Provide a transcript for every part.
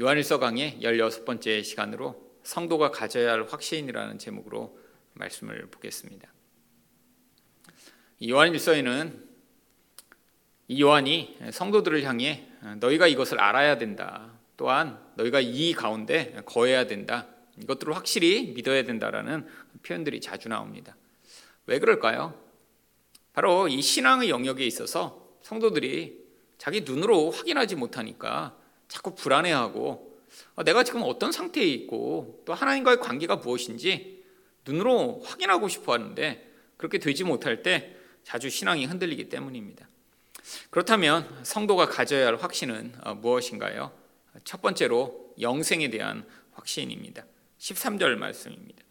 요한일서 강의 16번째 시간으로 성도가 가져야 할 확신이라는 제목으로 말씀을 보겠습니다. 요한일서에는 이 요한이 성도들을 향해 너희가 이것을 알아야 된다. 또한 너희가 이 가운데 거해야 된다. 이것들을 확실히 믿어야 된다라는 표현들이 자주 나옵니다. 왜 그럴까요? 바로 이 신앙의 영역에 있어서 성도들이 자기 눈으로 확인하지 못하니까 자꾸 불안해하고 어, 내가 지금 어떤 상태에 있고 또 하나님과의 관계가 무엇인지 눈으로 확인하고 싶어 하는데 그렇게 되지 못할 때 자주 신앙이 흔들리기 때문입니다. 그렇다면 성도가 가져야 할 확신은 어, 무엇인가요? 첫 번째로 영생에 대한 확신입니다. 13절 말씀입니다.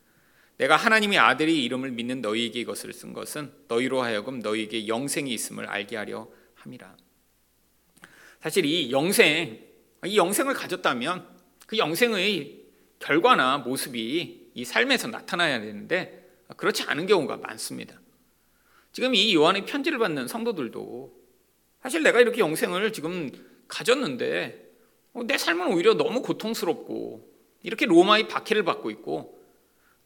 내가 하나님의 아들이 이름을 믿는 너희에게 이것을 쓴 것은 너희로 하여금 너희에게 영생이 있음을 알게 하려 함이라. 사실 이 영생, 이 영생을 가졌다면 그 영생의 결과나 모습이 이 삶에서 나타나야 되는데 그렇지 않은 경우가 많습니다. 지금 이 요한의 편지를 받는 성도들도 사실 내가 이렇게 영생을 지금 가졌는데 어, 내 삶은 오히려 너무 고통스럽고 이렇게 로마의 박해를 받고 있고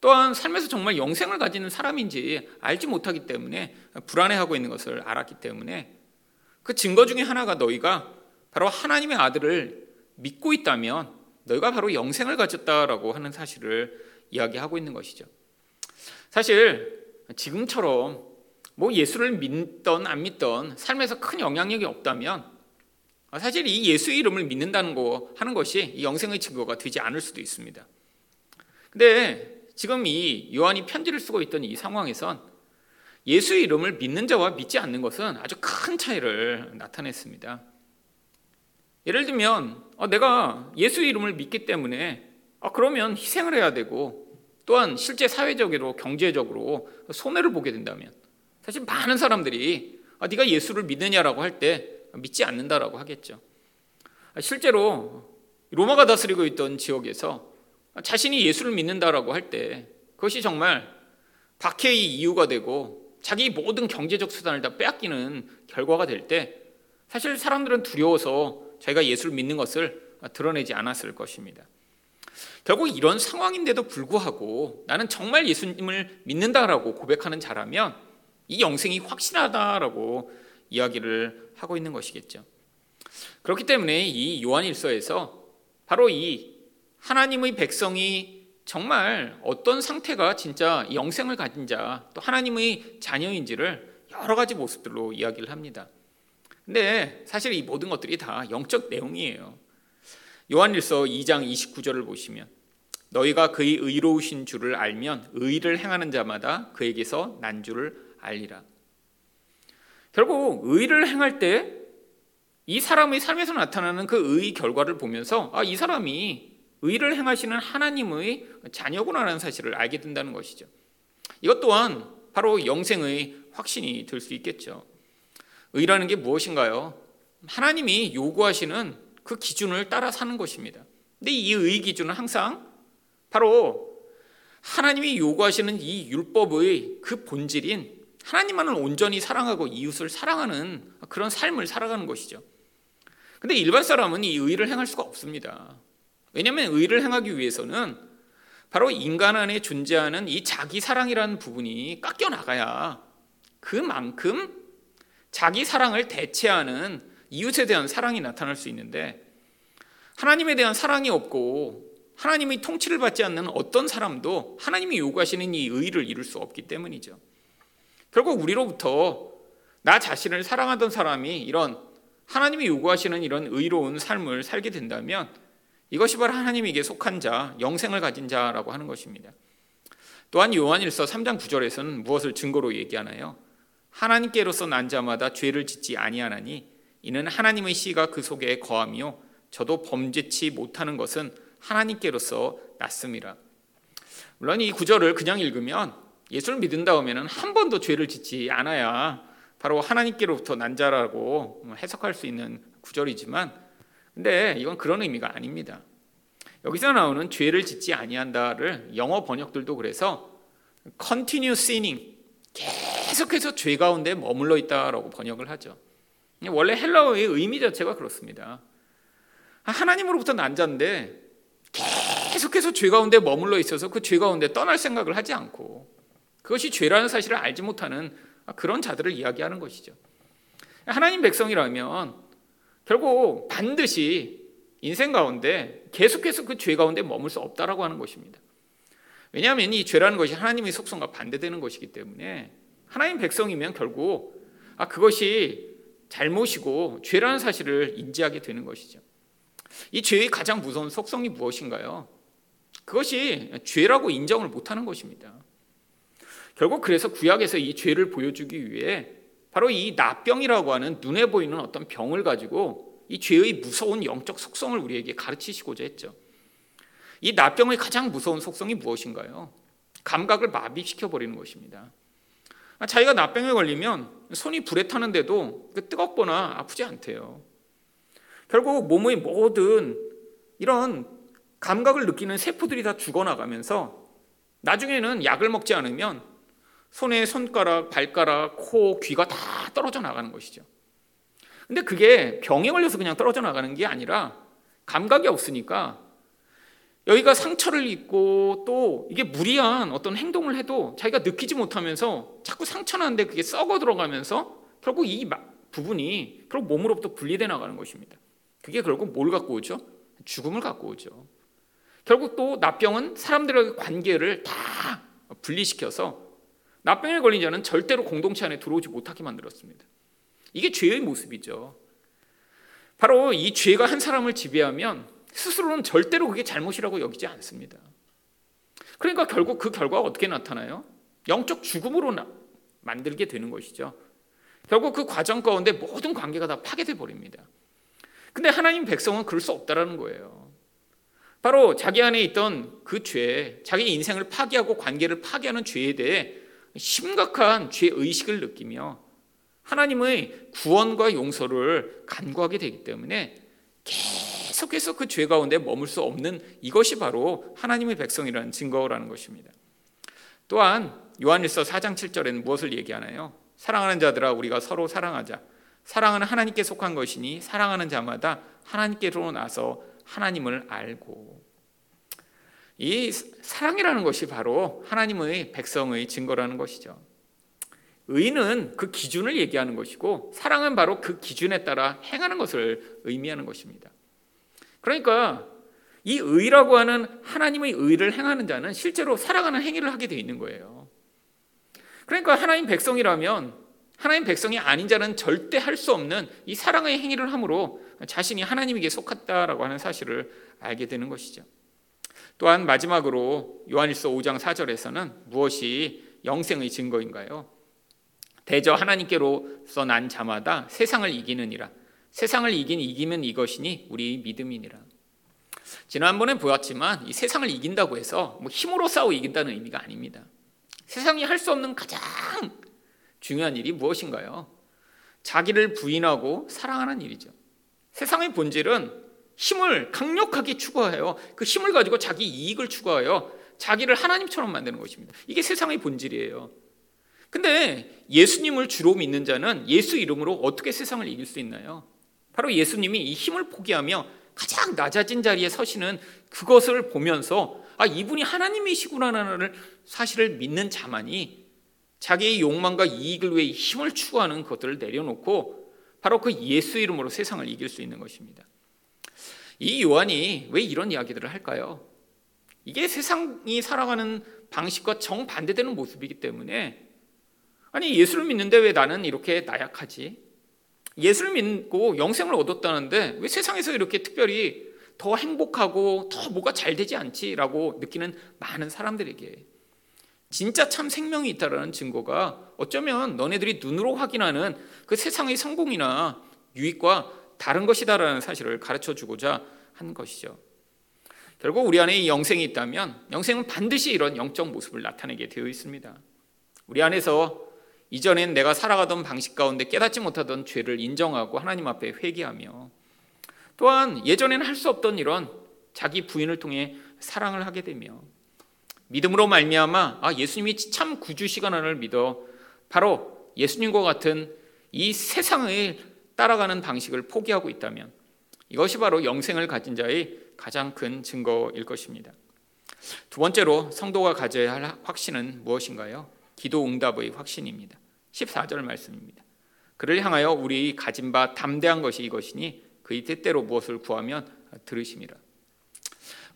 또한 삶에서 정말 영생을 가지는 사람인지 알지 못하기 때문에 불안해하고 있는 것을 알았기 때문에 그 증거 중에 하나가 너희가 바로 하나님의 아들을 믿고 있다면 너희가 바로 영생을 가졌다라고 하는 사실을 이야기하고 있는 것이죠. 사실 지금처럼 뭐 예수를 믿던 안 믿던 삶에서 큰 영향력이 없다면 사실 이 예수의 이름을 믿는다는 거 하는 것이 영생의 증거가 되지 않을 수도 있습니다. 근데 지금 이 요한이 편지를 쓰고 있던 이 상황에선 예수의 이름을 믿는 자와 믿지 않는 것은 아주 큰 차이를 나타냈습니다. 예를 들면 어, 내가 예수의 이름을 믿기 때문에 어, 그러면 희생을 해야 되고 또한 실제 사회적으로 경제적으로 손해를 보게 된다면 사실 많은 사람들이 아, 네가 예수를 믿느냐라고 할 때 믿지 않는다라고 하겠죠. 아, 실제로 로마가 다스리고 있던 지역에서 자신이 예수를 믿는다라고 할 때 그것이 정말 박해의 이유가 되고 자기 모든 경제적 수단을 다 빼앗기는 결과가 될 때 사실 사람들은 두려워서 자기가 예수를 믿는 것을 드러내지 않았을 것입니다. 결국 이런 상황인데도 불구하고 나는 정말 예수님을 믿는다라고 고백하는 자라면 이 영생이 확실하다라고 이야기를 하고 있는 것이겠죠. 그렇기 때문에 이 요한일서에서 바로 이 하나님의 백성이 정말 어떤 상태가 진짜 영생을 가진 자, 또 하나님의 자녀인지를 여러 가지 모습들로 이야기를 합니다. 근데 사실 이 모든 것들이 다 영적 내용이에요. 요한일서 2장 29절을 보시면 너희가 그의 의로우신 줄을 알면 의를 행하는 자마다 그에게서 난 줄을 알리라. 결국 의를 행할 때 이 사람의 삶에서 나타나는 그 의 결과를 보면서 아, 이 사람이 의를 행하시는 하나님의 자녀구나라는 사실을 알게 된다는 것이죠. 이것 또한 바로 영생의 확신이 될 수 있겠죠. 의라는 게 무엇인가요? 하나님이 요구하시는 그 기준을 따라 사는 것입니다. 근데 이 의 기준은 항상 바로 하나님이 요구하시는 이 율법의 그 본질인 하나님만을 온전히 사랑하고 이웃을 사랑하는 그런 삶을 살아가는 것이죠. 근데 일반 사람은 이 의를 행할 수가 없습니다. 왜냐하면 의를 행하기 위해서는 바로 인간 안에 존재하는 이 자기 사랑이라는 부분이 깎여 나가야 그만큼 자기 사랑을 대체하는 이웃에 대한 사랑이 나타날 수 있는데 하나님에 대한 사랑이 없고 하나님의 통치를 받지 않는 어떤 사람도 하나님이 요구하시는 이 의를 이룰 수 없기 때문이죠. 결국 우리로부터 나 자신을 사랑하던 사람이 이런 하나님이 요구하시는 이런 의로운 삶을 살게 된다면 이것이 바로 하나님에게 속한 자, 영생을 가진 자라고 하는 것입니다. 또한 요한일서 3장 9절에서는 무엇을 증거로 얘기하나요? 하나님께로서 난 자마다 죄를 짓지 아니하나니 이는 하나님의 씨가 그 속에 거함이요 저도 범죄치 못하는 것은 하나님께로서 났습니다. 물론 이 구절을 그냥 읽으면 예수를 믿은 다음에는 한 번도 죄를 짓지 않아야 바로 하나님께로부터 난 자라고 해석할 수 있는 구절이지만 근데 이건 그런 의미가 아닙니다. 여기서 나오는 죄를 짓지 아니한다를 영어 번역들도 그래서 continue sinning 계속해서 죄 가운데 머물러 있다라고 번역을 하죠. 원래 헬라어의 의미 자체가 그렇습니다. 하나님으로부터 난 자인데 계속해서 죄 가운데 머물러 있어서 그 죄 가운데 떠날 생각을 하지 않고 그것이 죄라는 사실을 알지 못하는 그런 자들을 이야기하는 것이죠. 하나님 백성이라면 결국 반드시 인생 가운데 계속해서 그 죄 가운데 머물 수 없다라고 하는 것입니다. 왜냐하면 이 죄라는 것이 하나님의 속성과 반대되는 것이기 때문에 하나님 백성이면 결국 아 그것이 잘못이고 죄라는 사실을 인지하게 되는 것이죠. 이 죄의 가장 무서운 속성이 무엇인가요? 그것이 죄라고 인정을 못하는 것입니다. 결국 그래서 구약에서 이 죄를 보여주기 위해 바로 이 나병이라고 하는 눈에 보이는 어떤 병을 가지고 이 죄의 무서운 영적 속성을 우리에게 가르치시고자 했죠. 이 나병의 가장 무서운 속성이 무엇인가요? 감각을 마비시켜 버리는 것입니다. 자기가 나병에 걸리면 손이 불에 타는데도 그 뜨겁거나 아프지 않대요. 결국 몸의 모든 이런 감각을 느끼는 세포들이 다 죽어나가면서 나중에는 약을 먹지 않으면 손에 손가락, 발가락, 코, 귀가 다 떨어져 나가는 것이죠. 근데 그게 병에 걸려서 그냥 떨어져 나가는 게 아니라 감각이 없으니까 여기가 상처를 입고 또 이게 무리한 어떤 행동을 해도 자기가 느끼지 못하면서 자꾸 상처나는데 그게 썩어 들어가면서 결국 이 부분이 결국 몸으로부터 분리돼 나가는 것입니다. 그게 결국 뭘 갖고 오죠? 죽음을 갖고 오죠. 결국 또 나병은 사람들의 관계를 다 분리시켜서 나병에 걸린 자는 절대로 공동체 안에 들어오지 못하게 만들었습니다. 이게 죄의 모습이죠. 바로 이 죄가 한 사람을 지배하면 스스로는 절대로 그게 잘못이라고 여기지 않습니다. 그러니까 결국 그 결과가 어떻게 나타나요? 영적 죽음으로 나, 만들게 되는 것이죠. 결국 그 과정 가운데 모든 관계가 다 파괴돼 버립니다. 근데 하나님 백성은 그럴 수 없다라는 거예요. 바로 자기 안에 있던 그 죄, 자기 인생을 파괴하고 관계를 파괴하는 죄에 대해 심각한 죄 의식을 느끼며 하나님의 구원과 용서를 간구하게 되기 때문에 계속 해서 그 죄 가운데 머물 수 없는 이것이 바로 하나님의 백성이라는 증거라는 것입니다. 또한 요한일서 4장 7절에는 무엇을 얘기하나요? 사랑하는 자들아 우리가 서로 사랑하자. 사랑은 하나님께 속한 것이니 사랑하는 자마다 하나님께로 나서 하나님을 알고 이 사랑이라는 것이 바로 하나님의 백성의 증거라는 것이죠. 의는 그 기준을 얘기하는 것이고 사랑은 바로 그 기준에 따라 행하는 것을 의미하는 것입니다. 그러니까 이 의라고 하는 하나님의 의를 행하는 자는 실제로 살아가는 행위를 하게 돼 있는 거예요. 그러니까 하나님 백성이라면 하나님 백성이 아닌 자는 절대 할 수 없는 이 사랑의 행위를 함으로 자신이 하나님에게 속했다라고 하는 사실을 알게 되는 것이죠. 또한 마지막으로 요한일서 5장 4절에서는 무엇이 영생의 증거인가요? 대저 하나님께로서 난 자마다 세상을 이기느니라. 세상을 이긴 이기면 이것이니 우리 믿음이니라. 지난번에 보았지만 이 세상을 이긴다고 해서 뭐 힘으로 싸워 이긴다는 의미가 아닙니다. 세상이 할 수 없는 가장 중요한 일이 무엇인가요? 자기를 부인하고 사랑하는 일이죠. 세상의 본질은 힘을 강력하게 추구해요. 그 힘을 가지고 자기 이익을 추구하여 자기를 하나님처럼 만드는 것입니다. 이게 세상의 본질이에요. 근데 예수님을 주로 믿는 자는 예수 이름으로 어떻게 세상을 이길 수 있나요? 바로 예수님이 이 힘을 포기하며 가장 낮아진 자리에 서시는 그것을 보면서 아 이분이 하나님이시구나라는 사실을 믿는 자만이 자기의 욕망과 이익을 위해 힘을 추구하는 것들을 내려놓고 바로 그 예수 이름으로 세상을 이길 수 있는 것입니다. 이 요한이 왜 이런 이야기들을 할까요? 이게 세상이 살아가는 방식과 정반대되는 모습이기 때문에 아니 예수를 믿는데 왜 나는 이렇게 나약하지? 예수를 믿고 영생을 얻었다는데 왜 세상에서 이렇게 특별히 더 행복하고 더 뭐가 잘 되지 않지라고 느끼는 많은 사람들에게 진짜 참 생명이 있다라는 증거가 어쩌면 너네들이 눈으로 확인하는 그 세상의 성공이나 유익과 다른 것이다라는 사실을 가르쳐 주고자 한 것이죠. 결국 우리 안에 이 영생이 있다면 영생은 반드시 이런 영적 모습을 나타내게 되어 있습니다. 우리 안에서 이전엔 내가 살아가던 방식 가운데 깨닫지 못하던 죄를 인정하고 하나님 앞에 회개하며 또한 예전에는 할 수 없던 이런 자기 부인을 통해 사랑을 하게 되며 믿음으로 말미암아 아 예수님이 참 구주시가 나를 믿어 바로 예수님과 같은 이 세상을 따라가는 방식을 포기하고 있다면 이것이 바로 영생을 가진 자의 가장 큰 증거일 것입니다. 두 번째로 성도가 가져야 할 확신은 무엇인가요? 기도 응답의 확신입니다. 14절 말씀입니다. 그를 향하여 우리 가진 바 담대한 것이 이것이니 그의 뜻대로 무엇을 구하면 들으심이라.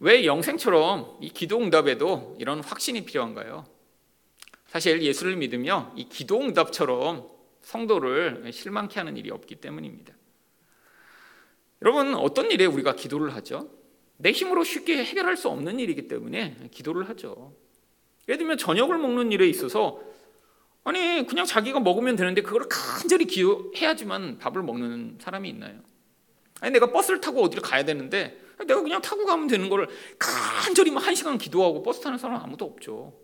왜 영생처럼 이 기도 응답에도 이런 확신이 필요한가요? 사실 예수를 믿으며 이 기도 응답처럼 성도를 실망케 하는 일이 없기 때문입니다. 여러분 어떤 일에 우리가 기도를 하죠? 내 힘으로 쉽게 해결할 수 없는 일이기 때문에 기도를 하죠. 예를 들면 저녁을 먹는 일에 있어서 아니 그냥 자기가 먹으면 되는데 그걸 간절히 기도해야지만 밥을 먹는 사람이 있나요? 아니 내가 버스를 타고 어디를 가야 되는데 내가 그냥 타고 가면 되는 거를 간절히 한 시간 기도하고 버스 타는 사람 아무도 없죠.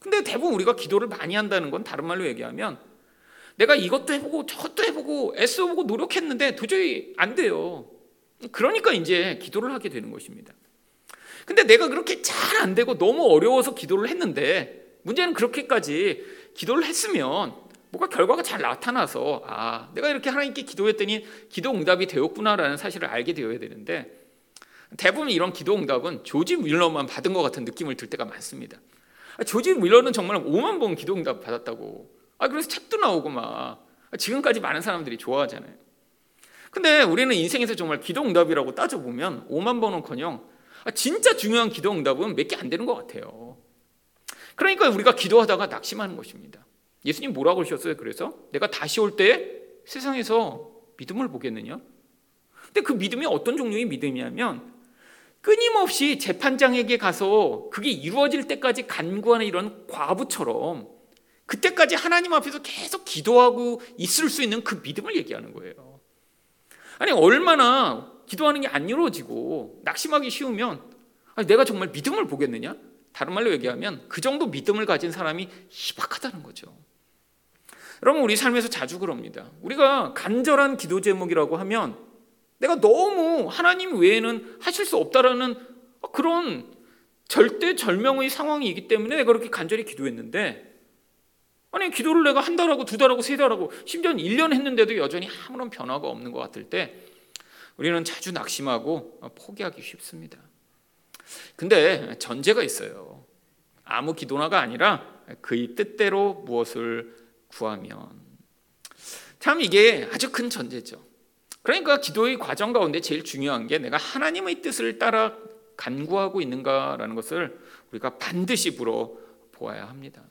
근데 대부분 우리가 기도를 많이 한다는 건 다른 말로 얘기하면 내가 이것도 해보고 저것도 해보고 애써보고 노력했는데 도저히 안 돼요. 그러니까 이제 기도를 하게 되는 것입니다. 근데 내가 그렇게 잘 안 되고 너무 어려워서 기도를 했는데 문제는 그렇게까지 기도를 했으면 뭐가 결과가 잘 나타나서 아 내가 이렇게 하나님께 기도했더니 기도 응답이 되었구나라는 사실을 알게 되어야 되는데 대부분 이런 기도 응답은 조지 윌러만 받은 것 같은 느낌을 들 때가 많습니다. 아, 조지 윌러는 정말 5만 번 기도 응답 받았다고. 아 그래서 책도 나오고 막 지금까지 많은 사람들이 좋아하잖아요. 근데 우리는 인생에서 정말 기도 응답이라고 따져 보면 5만 번은커녕 아, 진짜 중요한 기도 응답은 몇 개 안 되는 것 같아요. 그러니까 우리가 기도하다가 낙심하는 것입니다. 예수님 뭐라고 그러셨어요? 그래서 내가 다시 올 때 세상에서 믿음을 보겠느냐? 근데 그 믿음이 어떤 종류의 믿음이냐면 끊임없이 재판장에게 가서 그게 이루어질 때까지 간구하는 이런 과부처럼 그때까지 하나님 앞에서 계속 기도하고 있을 수 있는 그 믿음을 얘기하는 거예요. 아니 얼마나 기도하는 게 안 이루어지고 낙심하기 쉬우면 아니, 내가 정말 믿음을 보겠느냐? 다른 말로 얘기하면 그 정도 믿음을 가진 사람이 희박하다는 거죠. 여러분 우리 삶에서 자주 그럽니다. 우리가 간절한 기도 제목이라고 하면 내가 너무 하나님 외에는 하실 수 없다라는 그런 절대 절명의 상황이기 때문에 내가 그렇게 간절히 기도했는데 아니 기도를 내가 한 달하고 두 달하고 세 달하고 심지어는 1년 했는데도 여전히 아무런 변화가 없는 것 같을 때 우리는 자주 낙심하고 포기하기 쉽습니다. 근데 전제가 있어요. 아무 기도나가 아니라 그의 뜻대로 무엇을 구하면 참 이게 아주 큰 전제죠. 그러니까 기도의 과정 가운데 제일 중요한 게 내가 하나님의 뜻을 따라 간구하고 있는가라는 것을 우리가 반드시 물어 보아야 합니다.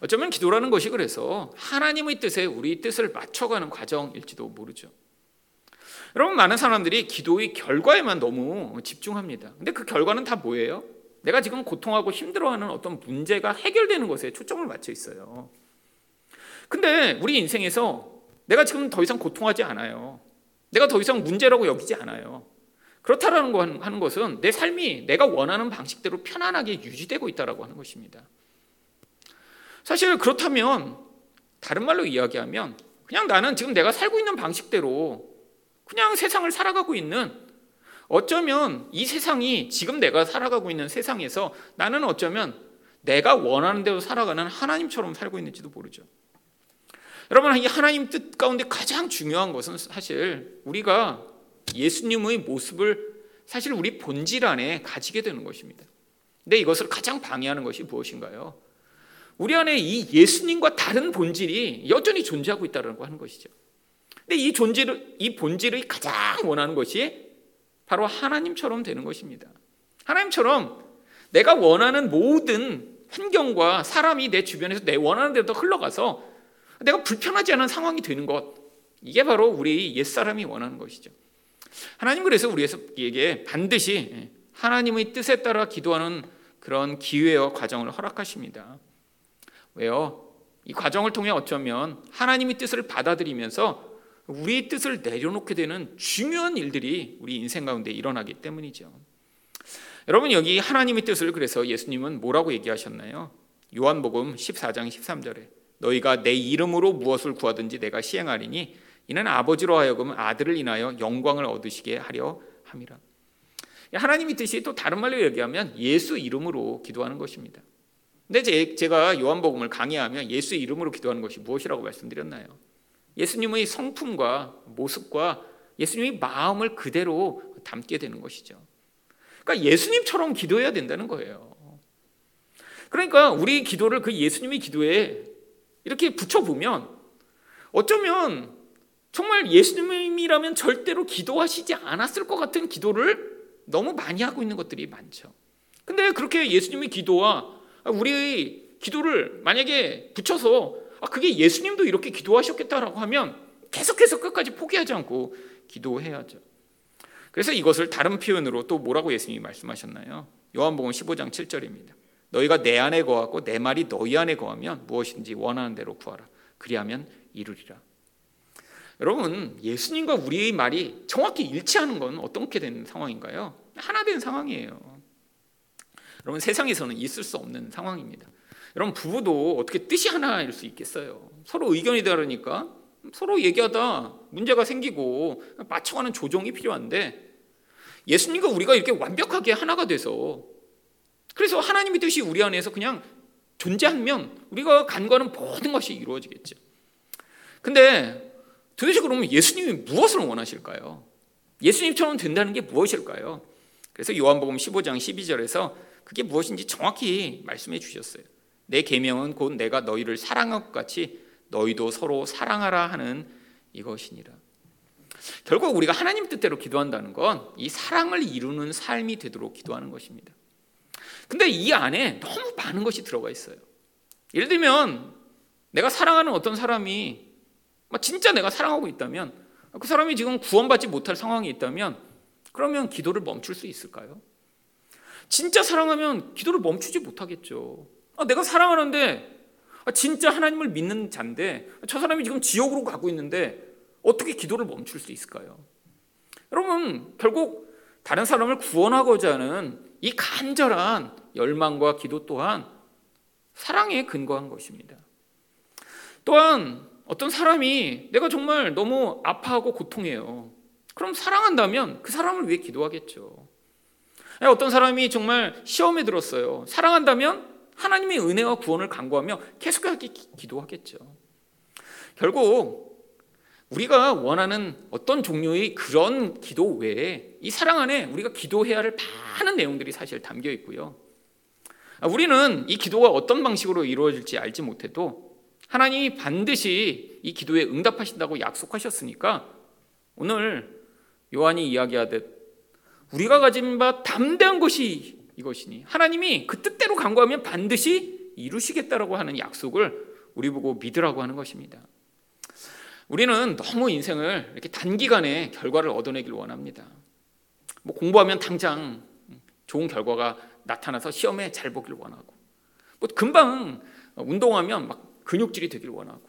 어쩌면 기도라는 것이 그래서 하나님의 뜻에 우리 뜻을 맞춰가는 과정일지도 모르죠. 여러분 많은 사람들이 기도의 결과에만 너무 집중합니다. 근데 그 결과는 다 뭐예요? 내가 지금 고통하고 힘들어하는 어떤 문제가 해결되는 것에 초점을 맞춰 있어요. 근데 우리 인생에서 내가 지금 더 이상 고통하지 않아요. 내가 더 이상 문제라고 여기지 않아요. 그렇다라는 거 하는 것은 내 삶이 내가 원하는 방식대로 편안하게 유지되고 있다라고 하는 것입니다. 사실 그렇다면 다른 말로 이야기하면 그냥 나는 지금 내가 살고 있는 방식대로 그냥 세상을 살아가고 있는 어쩌면 이 세상이 지금 내가 살아가고 있는 세상에서 나는 어쩌면 내가 원하는 대로 살아가는 하나님처럼 살고 있는지도 모르죠. 여러분, 이 하나님 뜻 가운데 가장 중요한 것은 사실 우리가 예수님의 모습을 사실 우리 본질 안에 가지게 되는 것입니다. 근데 이것을 가장 방해하는 것이 무엇인가요? 우리 안에 이 예수님과 다른 본질이 여전히 존재하고 있다는 것이죠. 근데 이 존재를 이 본질의 가장 원하는 것이 바로 하나님처럼 되는 것입니다. 하나님처럼 내가 원하는 모든 환경과 사람이 내 주변에서 내 원하는 대로 흘러가서 내가 불편하지 않은 상황이 되는 것 이게 바로 우리 옛사람이 원하는 것이죠. 하나님 그래서 우리에게 반드시 하나님의 뜻에 따라 기도하는 그런 기회와 과정을 허락하십니다. 왜요? 이 과정을 통해 어쩌면 하나님의 뜻을 받아들이면서 우리의 뜻을 내려놓게 되는 중요한 일들이 우리 인생 가운데 일어나기 때문이죠. 여러분 여기 하나님의 뜻을 그래서 예수님은 뭐라고 얘기하셨나요? 요한복음 14장 13절에 너희가 내 이름으로 무엇을 구하든지 내가 시행하리니 이는 아버지로 하여금 아들을 인하여 영광을 얻으시게 하려 함이라. 하나님의 뜻이 또 다른 말로 얘기하면 예수 이름으로 기도하는 것입니다. 근데 제가 요한복음을 강의하며 예수 이름으로 기도하는 것이 무엇이라고 말씀드렸나요? 예수님의 성품과 모습과 예수님의 마음을 그대로 담게 되는 것이죠. 그러니까 예수님처럼 기도해야 된다는 거예요. 그러니까 우리 기도를 그 예수님의 기도에 이렇게 붙여보면 어쩌면 정말 예수님이라면 절대로 기도하시지 않았을 것 같은 기도를 너무 많이 하고 있는 것들이 많죠. 근데 그렇게 예수님의 기도와 우리의 기도를 만약에 붙여서 아, 그게 예수님도 이렇게 기도하셨겠다라고 하면 계속해서 끝까지 포기하지 않고 기도해야죠. 그래서 이것을 다른 표현으로 또 뭐라고 예수님이 말씀하셨나요? 요한복음 15장 7절입니다. 너희가 내 안에 거하고 내 말이 너희 안에 거하면 무엇인지 원하는 대로 구하라. 그리하면 이루리라. 여러분, 예수님과 우리의 말이 정확히 일치하는 건 어떻게 된 상황인가요? 하나 된 상황이에요. 여러분, 세상에서는 있을 수 없는 상황입니다. 여러분, 부부도 어떻게 뜻이 하나일 수 있겠어요? 서로 의견이 다르니까 서로 얘기하다 문제가 생기고 맞춰가는 조정이 필요한데 예수님과 우리가 이렇게 완벽하게 하나가 돼서 그래서 하나님의 뜻이 우리 안에서 그냥 존재하면 우리가 간과하는 모든 것이 이루어지겠죠. 근데 도대체 그러면 예수님이 무엇을 원하실까요? 예수님처럼 된다는 게 무엇일까요? 그래서 요한복음 15장 12절에서 그게 무엇인지 정확히 말씀해 주셨어요. 내 계명은 곧 내가 너희를 사랑한 것 같이 너희도 서로 사랑하라 하는 이것이니라. 결국 우리가 하나님 뜻대로 기도한다는 건 이 사랑을 이루는 삶이 되도록 기도하는 것입니다. 근데 이 안에 너무 많은 것이 들어가 있어요. 예를 들면 내가 사랑하는 어떤 사람이 진짜 내가 사랑하고 있다면 그 사람이 지금 구원받지 못할 상황이 있다면 그러면 기도를 멈출 수 있을까요? 진짜 사랑하면 기도를 멈추지 못하겠죠. 아, 내가 사랑하는데 아, 진짜 하나님을 믿는 자인데 저 사람이 지금 지옥으로 가고 있는데 어떻게 기도를 멈출 수 있을까요? 여러분 결국 다른 사람을 구원하고자 하는 이 간절한 열망과 기도 또한 사랑에 근거한 것입니다. 또한 어떤 사람이 내가 정말 너무 아파하고 고통해요. 그럼 사랑한다면 그 사람을 위해 기도하겠죠. 어떤 사람이 정말 시험에 들었어요. 사랑한다면 하나님의 은혜와 구원을 간구하며 계속해서 기도하겠죠. 결국 우리가 원하는 어떤 종류의 그런 기도 외에 이 사랑 안에 우리가 기도해야 할 많은 내용들이 사실 담겨 있고요. 우리는 이 기도가 어떤 방식으로 이루어질지 알지 못해도 하나님이 반드시 이 기도에 응답하신다고 약속하셨으니까 오늘 요한이 이야기하듯 우리가 가진 바 담대한 것이 이것이니 하나님이 그 뜻대로 간구하면 반드시 이루시겠다라고 하는 약속을 우리 보고 믿으라고 하는 것입니다. 우리는 너무 인생을 이렇게 단기간에 결과를 얻어내길 원합니다. 뭐 공부하면 당장 좋은 결과가 나타나서 시험에 잘 보길 원하고, 뭐 금방 운동하면 막 근육질이 되길 원하고.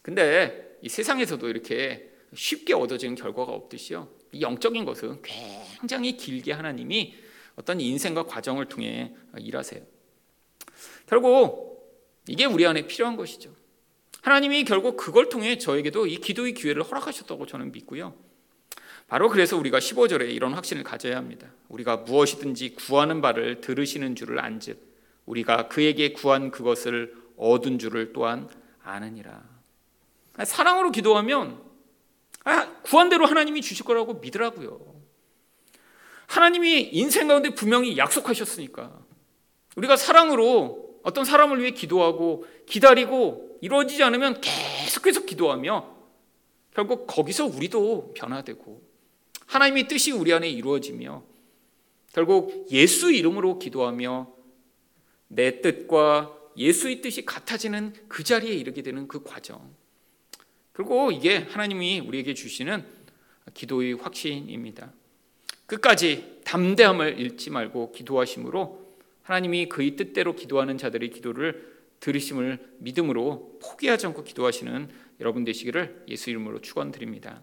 근데 이 세상에서도 이렇게 쉽게 얻어지는 결과가 없듯이요. 이 영적인 것은 굉장히 길게 하나님이 어떤 인생과 과정을 통해 일하세요. 결국 이게 우리 안에 필요한 것이죠. 하나님이 결국 그걸 통해 저에게도 이 기도의 기회를 허락하셨다고 저는 믿고요. 바로 그래서 우리가 15절에 이런 확신을 가져야 합니다. 우리가 무엇이든지 구하는 바를 들으시는 줄을 안즉 우리가 그에게 구한 그것을 얻은 줄을 또한 아느니라. 사랑으로 기도하면 아, 구한 대로 하나님이 주실 거라고 믿으라고요. 하나님이 인생 가운데 분명히 약속하셨으니까 우리가 사랑으로 어떤 사람을 위해 기도하고 기다리고 이루어지지 않으면 계속해서 기도하며 결국 거기서 우리도 변화되고 하나님의 뜻이 우리 안에 이루어지며 결국 예수 이름으로 기도하며 내 뜻과 예수의 뜻이 같아지는 그 자리에 이르게 되는 그 과정. 그리고 이게 하나님이 우리에게 주시는 기도의 확신입니다. 끝까지 담대함을 잃지 말고 기도하심으로 하나님이 그의 뜻대로 기도하는 자들의 기도를 들으심을 믿음으로 포기하지 않고 기도하시는 여러분 되시기를 예수 이름으로 축원드립니다.